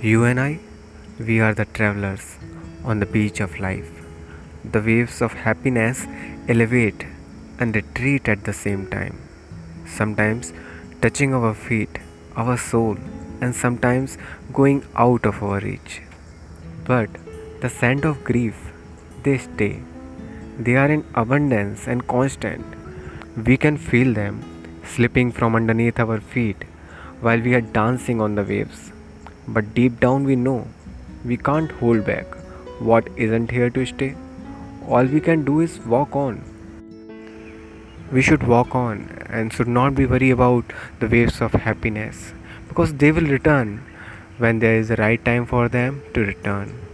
You and I, we are the travelers on the beach of life. The waves of happiness elevate and retreat at the same time, sometimes touching our feet, our soul, and sometimes going out of our reach. But the scent of grief, they stay. They are in abundance and constant. We can feel them slipping from underneath our feet while we are dancing on the waves. But deep down, we know we can't hold back what isn't here to stay. All we can do is walk on. We should walk on and should not be worried about the waves of happiness because they will return when there is the right time for them to return.